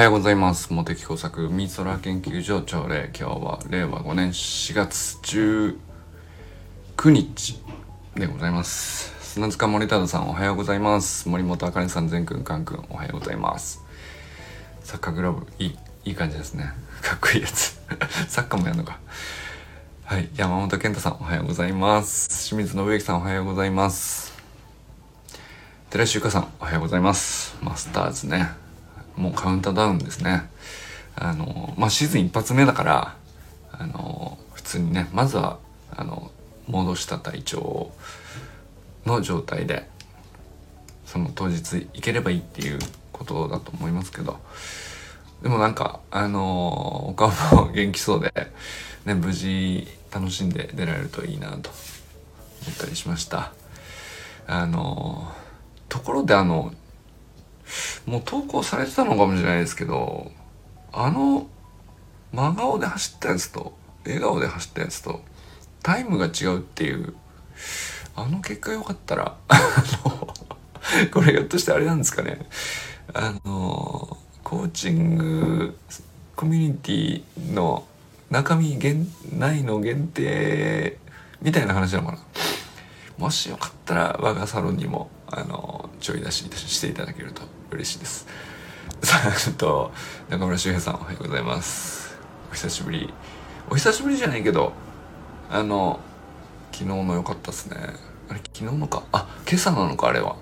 はようございます。茂木工作ミソラ研究所朝礼。今日は令和5年4月19日でございます。砂塚森忠さんおはようございます。森本あかねさん、全くん、かんくんおはようございます。サッカーグラブ、いい、いい感じですね。かっこいいやつ。サッカーもやるのか。はい。山本健太さんおはようございます。清水信之さんおはようございます。寺石ゆかさんおはようございます。マスターズね。もうカウントダウンですね。あの、まあ、シーズン一発目だから、あの、普通にね、まずは、あの、戻した体調の状態で、その当日行ければいいっていうことだと思いますけど、でもなんか、あの、お顔も元気そうで、ね、無事楽しんで出られるといいなと思ったりしました。あの、ところであの、もう投稿されてたのかもしれないですけど、あの、真顔で走ったやつと、笑顔で走ったやつと、タイムが違うっていう、あの結果良かったら、あの、これひょっとしてあれなんですかね。あの、コーチングコミュニティの中身限ないの限定みたいな話なのかな。もしよかったら我がサロンにもあのちょい出ししていただけると嬉しいです。さ あと中村修平さんおはようございます。お久しぶり。お久しぶりじゃないけどあの昨日の良かったですね。あれ昨日のか？あ今朝なのかあれは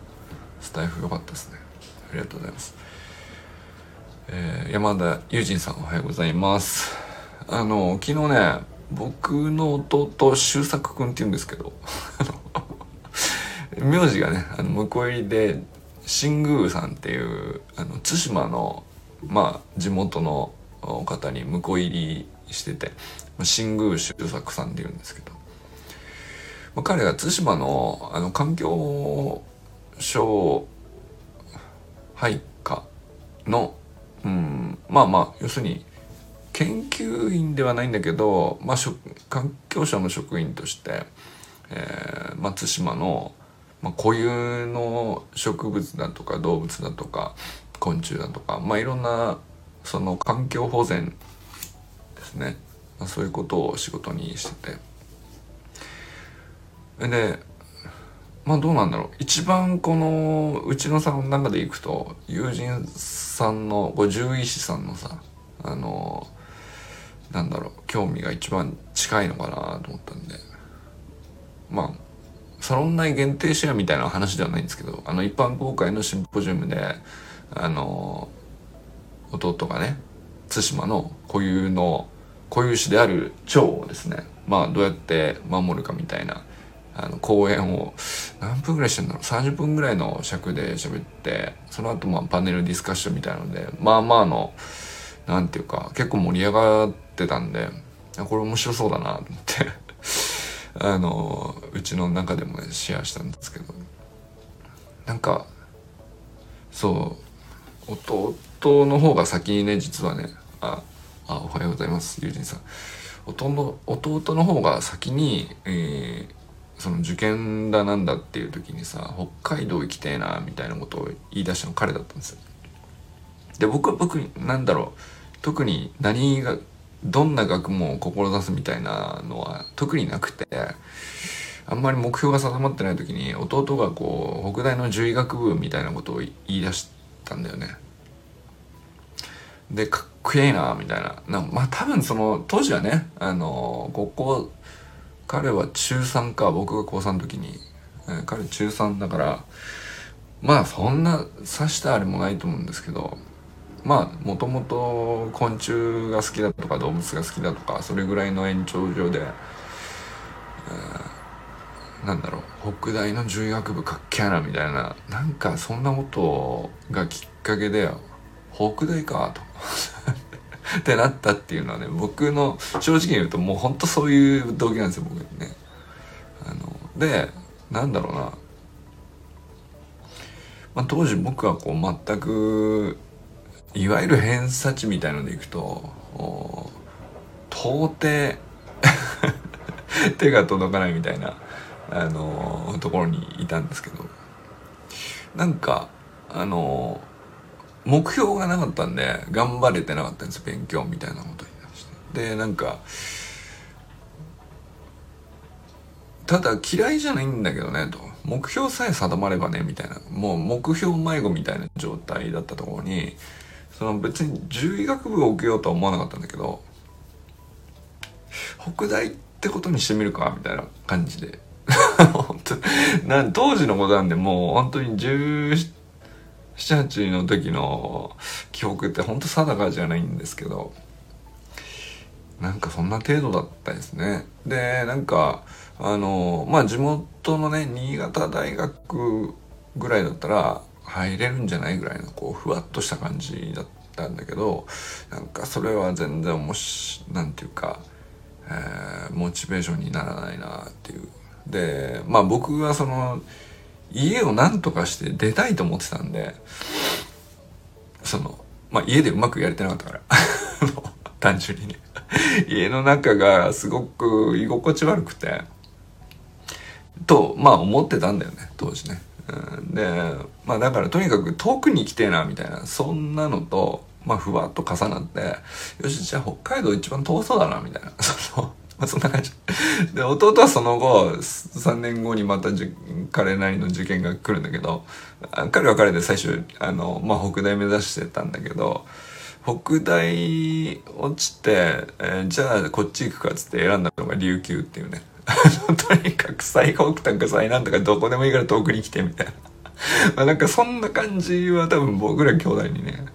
スタイフ良かったですね。ありがとうございます。えー山田友人さんおはようございます。あの昨日ね僕の弟周作くんって言うんですけど名字がねあの向こう入りで新宮さんっていうあの対馬のまあ地元の方に向こう入りしてて新宮周作さんって言うんですけど、まあ、彼が対馬のあの環境省配下のうんまあまあ要するに研究員ではないんだけど、まあ、環境省の職員として、えーまあ、対馬の、まあ、固有の植物だとか動物だとか昆虫だとか、まあ、いろんなその環境保全ですね、まあ、そういうことを仕事にしてて。でまあどうなんだろう。一番このうちのさんの中でいくと友人さんのこれ獣医師さんのさあのなんだろう興味が一番近いのかなと思ったんで。まあサロン内限定シェアみたいな話ではないんですけどあの一般公開のシンポジウムであの弟がね対馬の固有の固有種である蝶をですねまあどうやって守るかみたいなあの講演を何分ぐらいしてんだろう30分ぐらいの尺で喋ってその後まあパネルディスカッションみたいなのでまあまあのなんていうか結構盛り上がってたんでこれ面白そうだなと思って。あのうちの中でもねシェアしたんですけど。なんかそう弟の方が先にね実はねああおはようございます友人さん。弟の弟の方が先に、えーその受験だなんだっていう時にさ北海道行きてえなみたいなことを言い出したの彼だったんですよ。で僕は僕なんだろう特に何がどんな学問を志すみたいなのは特になくてあんまり目標が定まってない時に弟がこう北大の獣医学部みたいなことを言い出したんだよね。でかっこいいなみたいな。なまあ多分その当時はねあの高校彼は中3か僕が高3の時に、え彼中3だからまあそんな刺したあれもないと思うんですけどまあもともと昆虫が好きだとか動物が好きだとかそれぐらいの延長上で、えーなんだろう北大の獣医学部かっけえなみたいななんかそんなことがきっかけで北大かと。ってなったっていうのはね僕の正直に言うともうほんとそういう動機なんですよ僕ね。あのでなんだろうな、まあ、当時僕はこう全くいわゆる偏差値みたいのでいくと到底 手が届かないみたいなあのところにいたんですけど。なんかあの目標がなかったんで頑張れてなかったんです勉強みたいなことにして。でなんかただ嫌いじゃないんだけどねと。目標さえ定まればねみたいな。もう目標迷子みたいな状態だったところにその別に獣医学部を受けようとは思わなかったんだけど北大ってことにしてみるかみたいな感じで。本当な当時のことなんでもう本当に1718の時の記憶って本当定かじゃないんですけどなんかそんな程度だったですね。でなんかあのまあ地元のね新潟大学ぐらいだったら入れるんじゃないぐらいのこうふわっとした感じだったんだけどなんかそれは全然もしなんていうか、えー、モチベーションにならないなっていう。でまあ僕はその家を何とかして出たいと思ってたんでそのまあ家でうまくやれてなかったから。単純にね。家の中がすごく居心地悪くて。とまあ思ってたんだよね当時ね。でまあだからとにかく遠くに行きてえなみたいなそんなのとまあふわっと重なってよしじゃあ北海道一番遠そうだなみたいな。そのまあそんな感じ。で弟はその後3年後にまた彼なりの受験が来るんだけど彼は彼で最初あの、まあ、北大目指してたんだけど北大落ちて、えー、じゃあこっち行くかっつって選んだのが琉球っていうね。とにかく最北端か最南とかどこでもいいから遠くに来てみたいな。まあなんかそんな感じは多分僕ら兄弟にね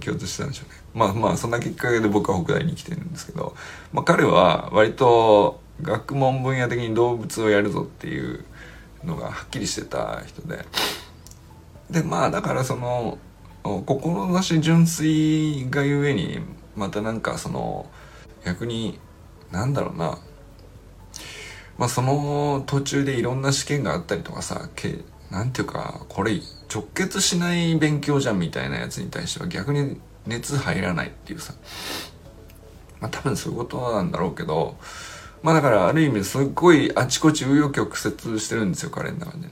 共通してたんでしょうね。まあまあそんなきっかけで僕は北大に来てるんですけど、まあ、彼は割と学問分野的に動物をやるぞっていうのがはっきりしてた人で。でまあだからその志純粋がゆえにまたなんかその逆になんだろうな。まあその途中でいろんな試験があったりとかさけなんていうかこれ直結しない勉強じゃんみたいなやつに対しては逆に熱入らないっていうさまあ多分そういうことなんだろうけどまあだからある意味すっごいあちこち紆余曲折してるんですよ彼の中でね。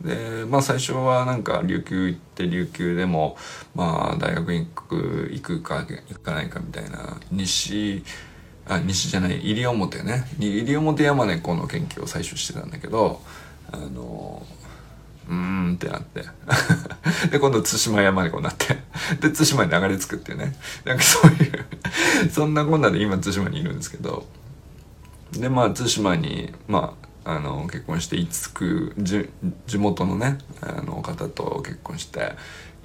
でまあ最初はなんか琉球行って琉球でもまあ大学に行く行くか行かないかみたいな西あ西じゃない西表ね。西表山猫の研究を最初してたんだけどあのうーんってなって。で今度対馬山猫になって。で対馬に流れ着くっていうね。なんかそういう そんなこんなで今対馬にいるんですけど。でまあ対馬にまああの結婚していつく地元のねあの方と結婚して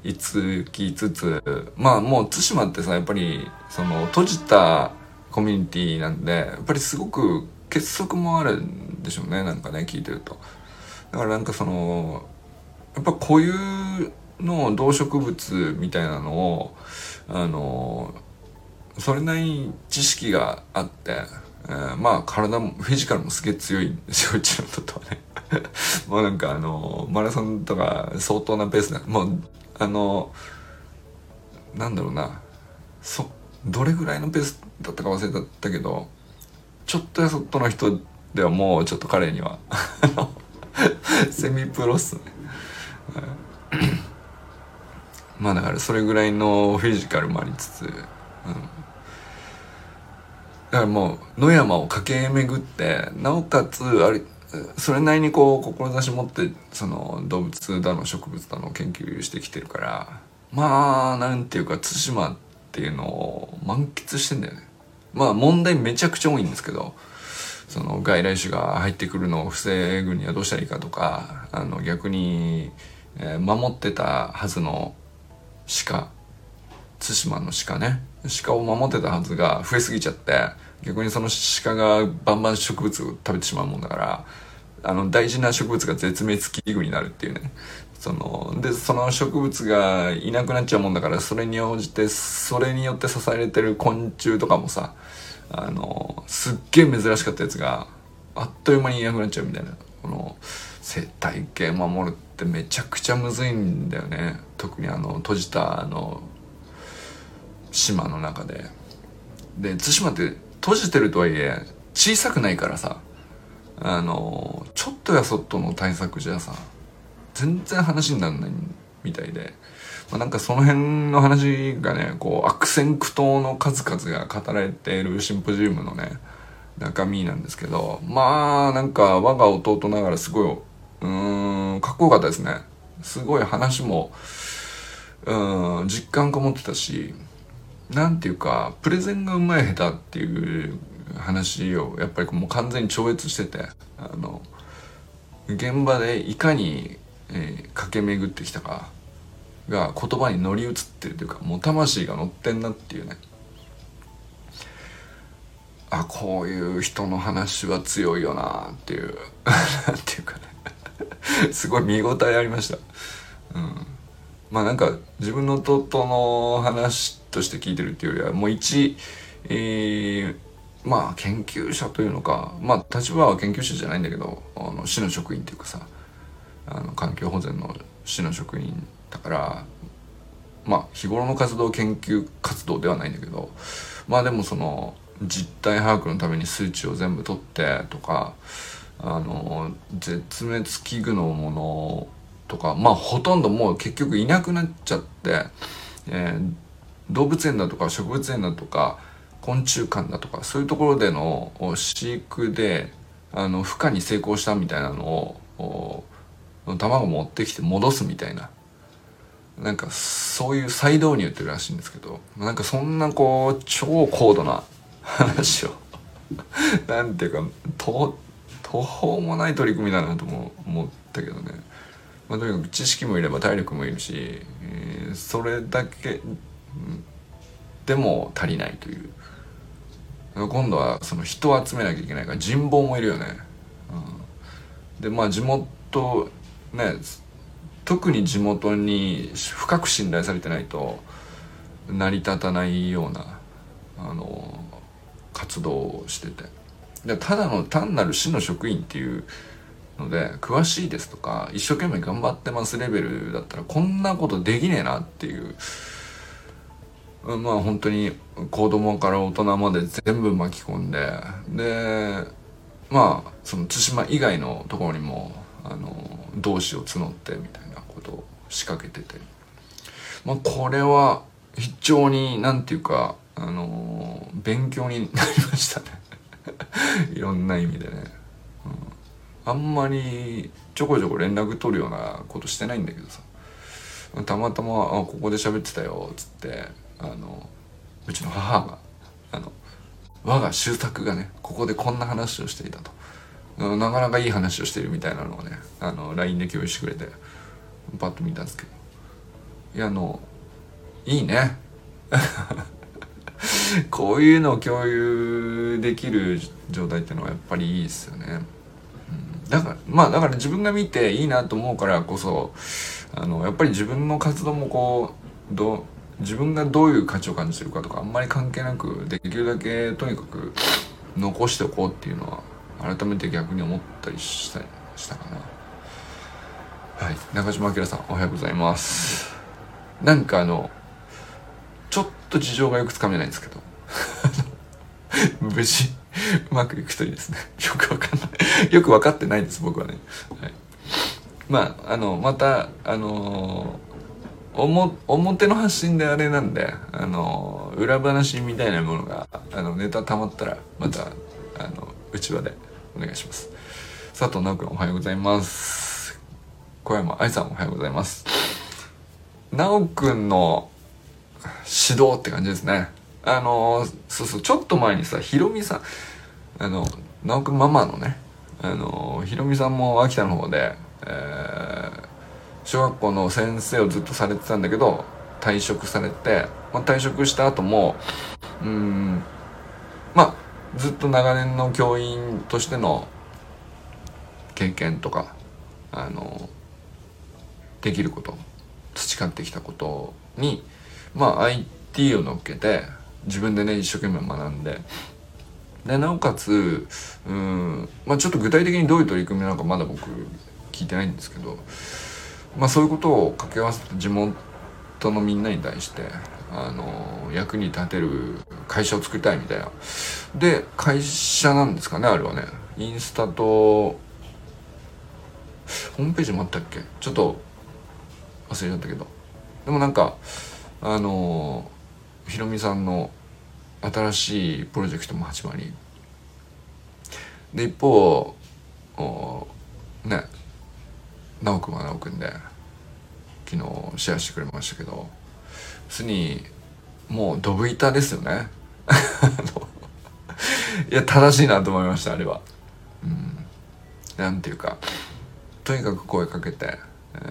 いつきつつまあもう対馬ってさやっぱりその閉じたコミュニティなんでやっぱりすごく結束もあるんでしょうねなんかね聞いてると。だからなんかそのやっぱ固有の動植物みたいなのをあのそれなりに知識があってえー、まあ体もフィジカルもすげえ強いんですよ うちのとはね。もうなんかあのマラソンとか相当なペースでもうあのなんだろうな。そどれぐらいのペースだったか忘れたけどちょっとやそっとの人ではもうちょっと彼には セミプロっすね。まあだからそれぐらいのフィジカルもありつつ、うん。だからもう野山を駆け巡ってなおかつあれそれなりにこう志持ってその動物だの植物だの研究してきてるからまあなんていうか対馬ってていうのを満喫してんだよね。まあ問題めちゃくちゃ多いんですけどその外来種が入ってくるのを防ぐにはどうしたらいいかとかあの逆に、え、守ってたはずの鹿対馬の鹿ね。鹿を守ってたはずが増えすぎちゃって逆にその鹿がバンバン植物を食べてしまうもんだからあの大事な植物が絶滅危惧になるっていうね。そのでその植物がいなくなっちゃうもんだからそれに応じてそれによって支えられてる昆虫とかもさあのすっげえ珍しかったやつがあっという間にいなくなっちゃうみたいな。この生態系守るってめちゃくちゃむずいんだよね。特にあの閉じたあの島の中で。で対馬って閉じてるとはいえ小さくないからさあのちょっとやそっとの対策じゃさ全然話にならないみたいで、まあ、なんかその辺の話がねこう悪戦苦闘の数々が語られているシンポジウムのね中身なんですけど。まあなんか我が弟ながらすごいうんかっこよかったですね。すごい話もうん実感こもってたしなんていうかプレゼンがうまい下手っていう話をやっぱりもう完全に超越しててあの現場でいかに、えー、駆け巡ってきたかが言葉に乗り移ってるというかもう魂が乗ってんなっていうね。あこういう人の話は強いよなっていうなんていうかね。すごい見応えありました。うん。まあなんか自分の弟の話として聞いてるっていうよりはもう一、えー、まあ研究者というのかまあ立場は研究者じゃないんだけどあの市の職員っていうかさあの環境保全の市の職員だからまあ日頃の活動研究活動ではないんだけどまあでもその実態把握のために数値を全部取ってとかあの絶滅危惧のものとかまあほとんどもう結局いなくなっちゃって、えー、動物園だとか植物園だとか昆虫館だとかそういうところでの飼育であの孵化に成功したみたいなのを卵持ってきて戻すみたいな。なんかそういう再導入ってるらしいんですけどなんかそんなこう超高度な話を。なんていうか途方もない取り組みだなとも思ったけどね、まあ、とにかく知識もいれば体力もいるし、えー、それだけでも足りないという。今度はその人を集めなきゃいけないから人望もいるよね、うん、でまあ地元ね特に地元に深く信頼されてないと成り立たないようなあの活動をしてて。でただの単なる市の職員っていうので詳しいですとか一生懸命頑張ってますレベルだったらこんなことできねえなっていう。まあ本当に子供から大人まで全部巻き込んででまあその対馬以外のところにもあの同志を募ってみたいなことを仕掛けてて。まあこれは非常になんていうかあの勉強になりましたね。いろんな意味でね、うん、あんまりちょこちょこ連絡取るようなことしてないんだけどさ。たまたま「あここで喋ってたよ」っつってあのうちの母があの我が周作がねここでこんな話をしていたと。なかなかいい話をしてるみたいなのをねあの LINE で共有してくれてパッと見たんですけど。いやあのいいね。こういうのを共有できる状態っていうのはやっぱりいいですよね、うん、だからまあだから自分が見ていいなと思うからこそあのやっぱり自分の活動もこうど自分がどういう価値を感じてるかとかあんまり関係なくできるだけとにかく残しておこうっていうのは改めて逆に思ったりしたしたかな。はい。中島明さんおはようございます。なんかあのちょっと事情がよくつかめないんですけど。無事うまくいくといいですね。よくわかんない。よく分かってないんです僕はね、はい、まああのまたあのー表の発信であれなんであの裏話みたいなものがあのネタ溜まったらまたあの内輪でお願いします。佐藤直君おはようございます。小山愛さんおはようございます。直君の指導って感じですね。あのそうそうちょっと前にさひろみさんあの直君ママのねあのひろみさんも秋田の方で、えー小学校の先生をずっとされてたんだけど退職されて、まあ、退職した後もうんずっと長年の教員としての経験とかあのできること培ってきたことにまあ IT を乗っけて自分でね一生懸命学んででなおかつうん、まあ、ちょっと具体的にどういう取り組みなのかまだ僕聞いてないんですけどまあ、そういうことを掛け合わせて地元のみんなに対してあの役に立てる会社を作りたいみたいな。で会社なんですかねあれはね。インスタとホームページもあったっけ？ちょっと忘れちゃったけど。でもなんかあのひろみさんの新しいプロジェクトも始まり。で一方ね直くんは直くんで昨日シェアしてくれましたけど。普通にもうドブ板ですよね。いや正しいなと思いましたあれは。うん。なんていうかとにかく声かけて、えー、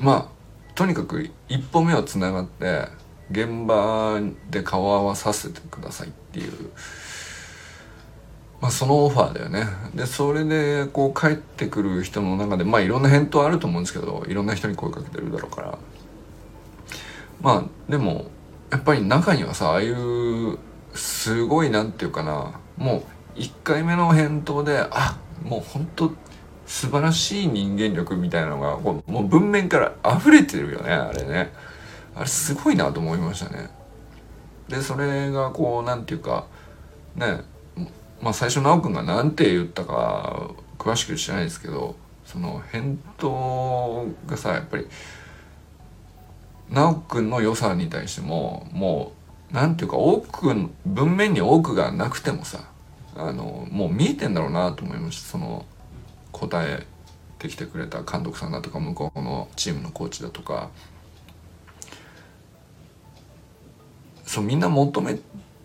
まあとにかく一歩目をつながって現場で顔合わさせてくださいっていうまあそのオファーだよね。でそれでこう帰ってくる人の中でまあいろんな返答あると思うんですけどいろんな人に声かけてるだろうから。まあでもやっぱり中にはさああいうすごいなんていうかなもう1回目の返答であもう本当素晴らしい人間力みたいなのがこうもう文面から溢れてるよねあれね。あれすごいなと思いましたね。でそれがこうなんていうかねまあ最初奈くんが何て言ったか詳しく知らないですけどその返答がさやっぱり奈くんの良さに対してももうなんていうか多く文面に多くがなくてもさあのもう見えてんだろうなと思いました。その答えてきてくれた監督さんだとか向こうのチームのコーチだとか。そうみんな求め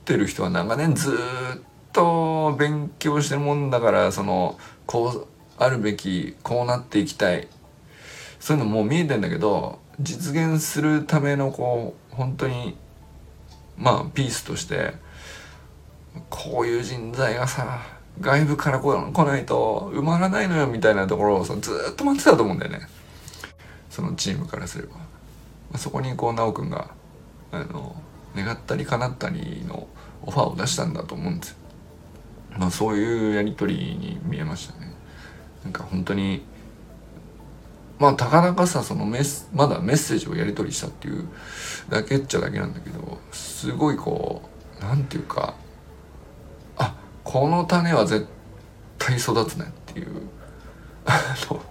てる人は長年ずっと勉強してるもんだからそのこうあるべきこうなっていきたい。そういうのもう見えてんだけど実現するためのこう本当にまあピースとしてこういう人材がさ外部から来ないと埋まらないのよみたいなところをさずっと待ってたと思うんだよね。そのチームからすれば、そこにこう修くんがあの願ったり叶ったりのオファーを出したんだと思うんですよ。まあそういうやり取りに見えましたね。なんか本当にまあたかだかさそのメスまだメッセージをやり取りしたっていうだけっちゃだけなんだけどすごいこうなんていうかあこの種は絶対育つねっていう あの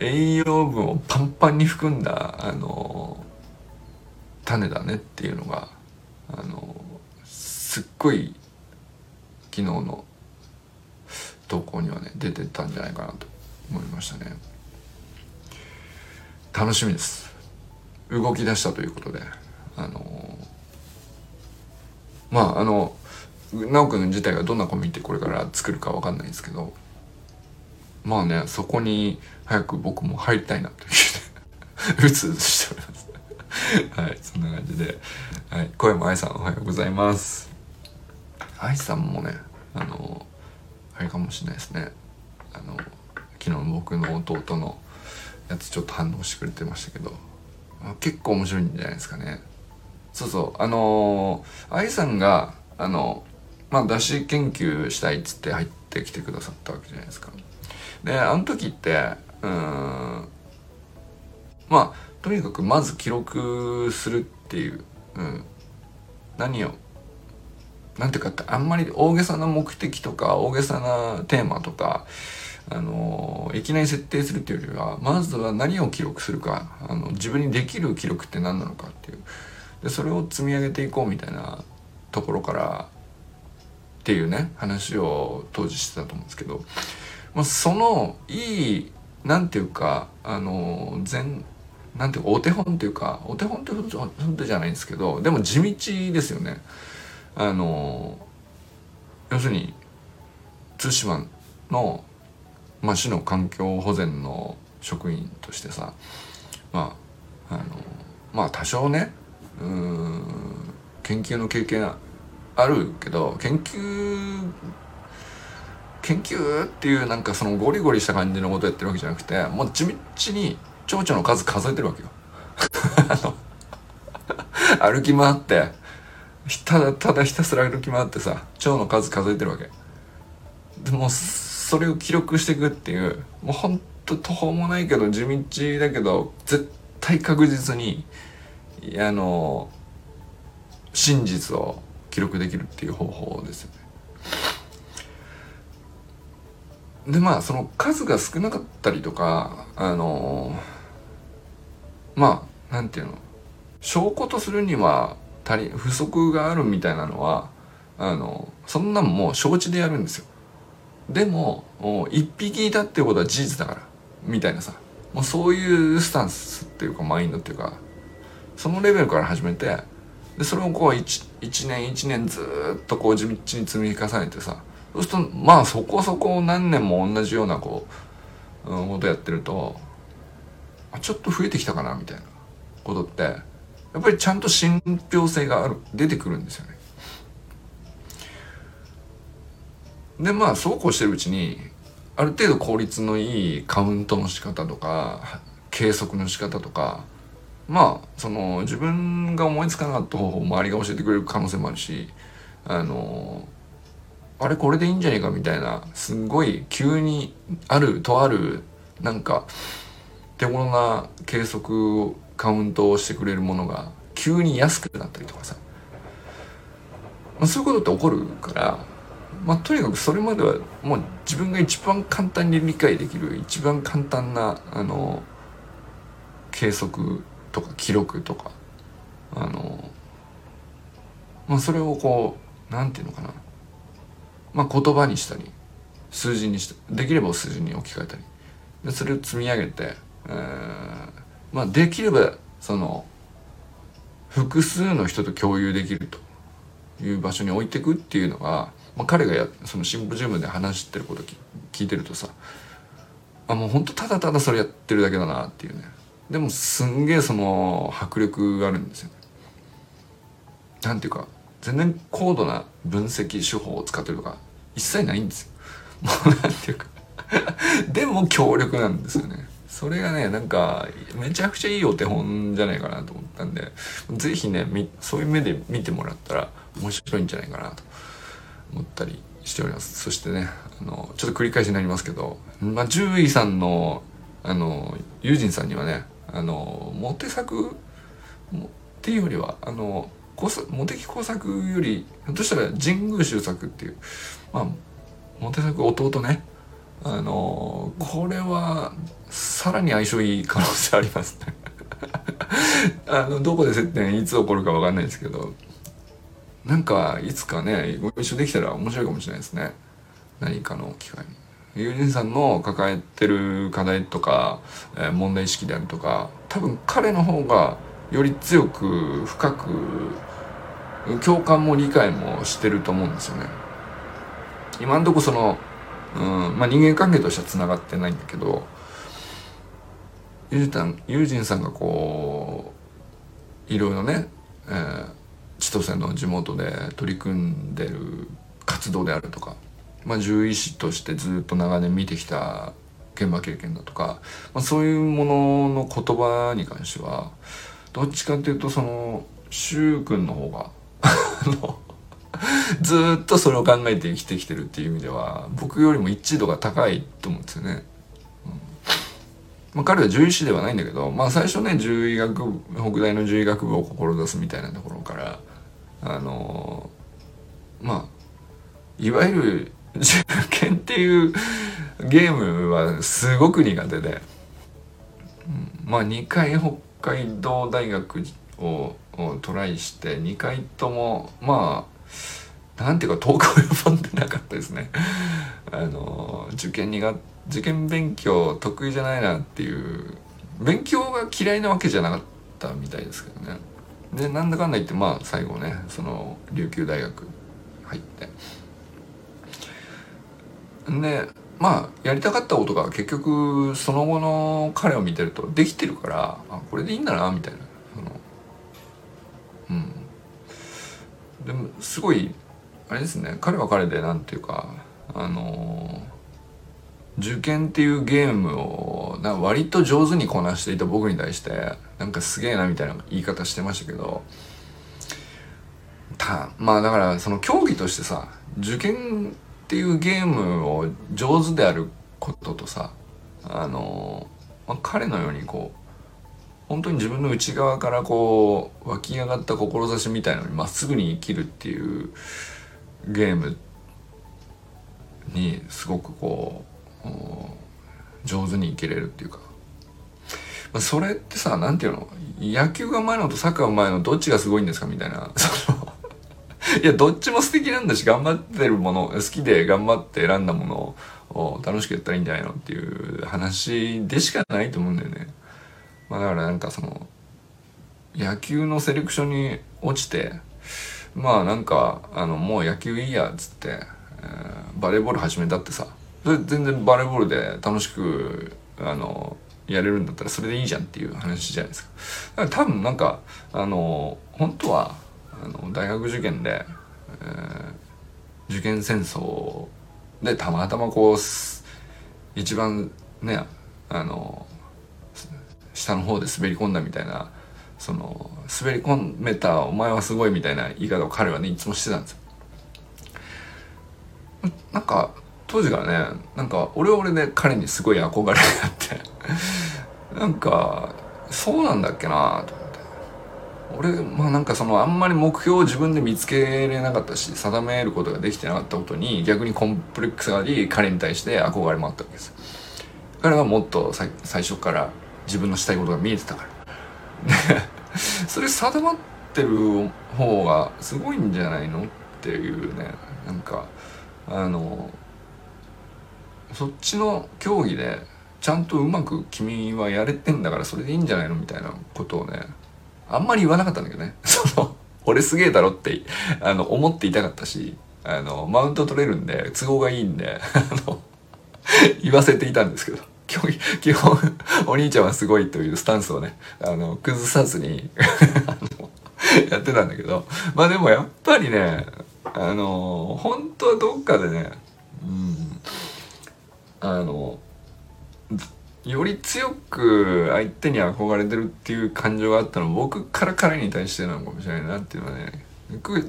栄養分をパンパンに含んだあの種だねっていうのがあのすっごい昨日の投稿にはね出てたんじゃないかなと思いましたね。楽しみです。動き出したということであのまああの直くん自体がどんなコミュニティこれから作るか分かんないですけどまあねそこに早く僕も入りたいなという うつうつしております。はいそんな感じで、はい、声も愛さんおはようございます。愛さんもねあのあれかもしれないですね。あの昨日の僕の弟のやつちょっと反応してくれてましたけど結構面白いんじゃないですかねそうそうあの愛さんがあのまあ、だし研究したいっつって入ってきてくださったわけじゃないですか。であの時ってうんまあとにかくまず記録するっていう、うん、何をなんていうかってあんまり大げさな目的とか大げさなテーマとかあのいきなり設定するっていうよりはまずは何を記録するかあの自分にできる記録って何なのかっていうでそれを積み上げていこうみたいなところからっていうね話を当時してたと思うんですけど、まあ、そのいいなんていうかあの全なんていうかお手本っていうかお手本ってことじゃないんですけどでも地道ですよね。あの要するに対馬の、まあ、市の環境保全の職員としてさまああのまあ多少ねうん研究の経験あるけど研究研究っていうなんかそのゴリゴリした感じのことやってるわけじゃなくてもう地道に蝶々の数数えてるわけよ。歩き回ってただただひたすら歩き回ってさ蝶の数数えてるわけ。でもそれを記録していくっていうもうほんと途方もないけど地道だけど絶対確実にあの真実を記録できるっていう方法ですよね。でまあその数が少なかったりとかあのまあなんていうの証拠とするには足り不足があるみたいなのはあのそんなんもう承知でやるんですよでも一匹いたっていうことは事実だから。みたいなさ。もうそういうスタンスっていうかマインドっていうか。そのレベルから始めてでそれをこう 1, 1年1年ずっとこう地道に積み重ねてさ。そうするとまあそこそこ何年も同じようなこう、うん、ことやってるとあちょっと増えてきたかなみたいなことってやっぱりちゃんと信憑性がある出てくるんですよね。でまあそうこうしてるうちにある程度効率のいいカウントの仕方とか計測の仕方とかまあその自分が思いつかなかった方法を周りが教えてくれる可能性もあるしあのあれこれでいいんじゃねえかみたいなすんごい急にあるとあるなんか手頃な計測カウントをしてくれるものが急に安くなったりとかさ、まあ、そういうことって起こるからまあとにかくそれまではもう自分が一番簡単に理解できる一番簡単なあの計測とか記録とかあのまあそれをこう何て言うのかな。まあ言葉にしたり数字にしたできれば数字に置き換えたり。でそれを積み上げて、えー、まあできればその複数の人と共有できるという場所に置いていくっていうのが、まあ、彼がやそのシンポジウムで話してること聞いてるとさあもうほんとただただそれやってるだけだなっていうねでもすんげえその迫力があるんですよね。なんていうか全然高度な分析手法を使ってるとか一切ないんですよ。もうなんていうかでも強力なんですよね。それがね、なんか、めちゃくちゃいいお手本じゃないかなと思ったんで、是非ね、そういう目で見てもらったら面白いんじゃないかなと思ったりしております。そしてね、あの、ちょっと繰り返しになりますけど、まあ、獣医さんの、あの、友人さんにはね、あのモテ作っていうよりはあのモテキ工作よりひょっとしたら神宮修作っていうまあモテ作弟ねあのこれはさらに相性いい可能性ありますね あのどこで接点いつ起こるか分かんないですけどなんかいつかねご一緒できたら面白いかもしれないですね何かの機会に。友人さんの抱えてる課題とか、えー、問題意識であるとか多分彼の方がより強く深く共感も理解もしてると思うんですよね。今んとこその、うんまあ、人間関係としては繋がってないんだけど友人友人さんがこういろいろね、えー、千歳の地元で取り組んでる活動であるとかまあ、獣医師としてずっと長年見てきた現場経験だとか、まあ、そういうものの言葉に関してはどっちかっていうとその柊君の方が ずっとそれを考えて生きてきてるっていう意味では僕よりも一致度が高いと思うんですよね。まあ、彼は獣医師ではないんだけど、まあ、最初ね獣医学部北大の獣医学部を志すみたいなところからあの、まあいわゆる受験っていうゲームはすごく苦手で、まあ2回北海道大学をトライして2回ともまあなんていうか遠く及ばんでなかったですね。あの受験にが受験勉強得意じゃないなっていう勉強が嫌いなわけじゃなかったみたいですけどね。でなんだかんだ言ってまあ最後ねその琉球大学入って。でまあやりたかったことが結局その後の彼を見てるとできてるからあこれでいいんだなみたいなうんでもすごいあれですね彼は彼でなんていうかあの受験っていうゲームをな割と上手にこなしていた僕に対してなんかすげえなみたいな言い方してましたけどたまあだからその競技としてさ受験っていうゲームを上手であることとさあの、まあ、彼のようにこう本当に自分の内側からこう湧き上がった志みたいなのにまっすぐに生きるっていうゲームにすごくこう上手にいけれるっていうか、まあ、それってさ何ていうの？野球がうまいのとサッカーがうまいのどっちがすごいんですかみたいな。そのいやどっちも素敵なんだし頑張ってるもの好きで頑張って選んだものを楽しくやったらいいんじゃないのっていう話でしかないと思うんだよね。まあ、だからなんかその野球のセレクションに落ちてまあなんかあのもう野球いいやっつって、えー、バレーボール始めたってさ全然バレーボールで楽しくあのやれるんだったらそれでいいじゃんっていう話じゃないですか。だから多分なんかあの本当はあの大学受験で、えー、受験戦争でたまたまこう一番ねあの下の方で滑り込んだみたいなその滑り込めたお前はすごいみたいな言い方を彼はねいつもしてたんですよ。なんか当時からねなんか俺は俺で彼にすごい憧れがあって なんかそうなんだっけなと思って。俺まあなんかそのあんまり目標を自分で見つけれなかったし定めることができてなかったことに逆にコンプレックスがあり彼に対して憧れもあったわけです。彼はもっと最初から自分のしたいことが見えてたから。それ定まってる方がすごいんじゃないのっていうねなんかあのそっちの競技でちゃんとうまく君はやれてんだからそれでいいんじゃないのみたいなことをねあんまり言わなかったんだけどね。その俺すげえだろってあの思っていたかったしあのマウント取れるんで都合がいいんで あの言わせていたんですけど。基本お兄ちゃんはすごいというスタンスをねあの崩さずに やってたんだけど。まあでもやっぱりねあの本当はどっかでねうんあのより強く相手に憧れてるっていう感情があったの僕から彼に対してなのかもしれないなっていうのはね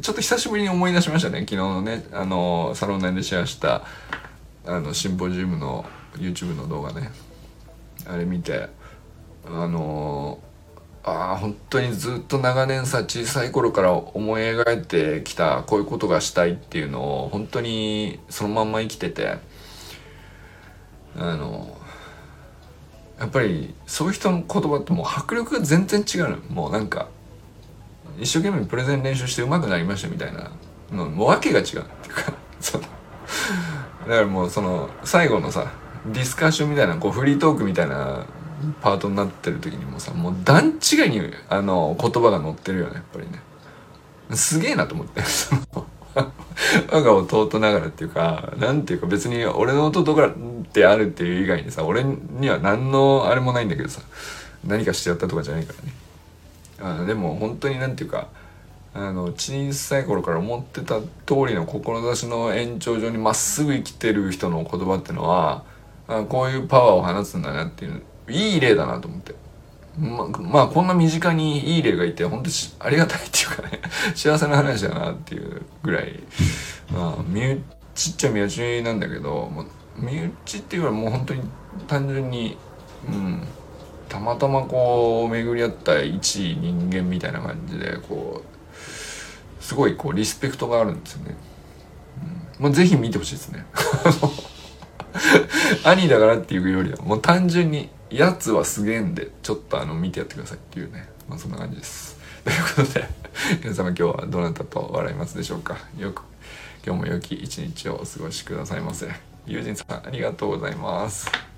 ちょっと久しぶりに思い出しましたね昨日のねあのサロン内でシェアしたあのシンポジウムの YouTube の動画ね。あれ見てあのああ本当にずっと長年さ小さい頃から思い描いてきたこういうことがしたいっていうのを本当にそのまんま生きててあのやっぱりそういう人の言葉ってもう迫力が全然違うのもうなんか一生懸命プレゼン練習して上手くなりましたみたいなもう訳が違う。っていう。かそのだからもうその最後のさディスカッションみたいなこうフリートークみたいなパートになってる時にもさもう段違いにあの言葉が載ってるよねやっぱりね。すげえなと思って。我が弟ながらっていうかなんていうか別に俺の弟がってあるっていう以外にさ俺には何のあれもないんだけどさ何かしてやったとかじゃないからね。あでも本当になんていうかあの小さい頃から思ってた通りの志の延長上にまっすぐ生きてる人の言葉っていうのはあこういうパワーを放つんだなっていういい例だなと思って。ままあこんな身近にいい例がいて本当にありがたいっていうかね 幸せな話だなっていうぐらいまあ身内っちゃ身内なんだけど身内っていうのはもう本当に単純にうんたまたまこう巡り合った一人間みたいな感じでこうすごいこうリスペクトがあるんですよね。うん、まあ、ぜひ見てほしいですね。兄だからっていうよりはもう単純にやつはすげえんでちょっとあの見てやってくださいっていうね。まあそんな感じです。ということで 皆様今日はどなたと笑いますでしょうか？よく今日も良き一日をお過ごしくださいませ。友人さんありがとうございます。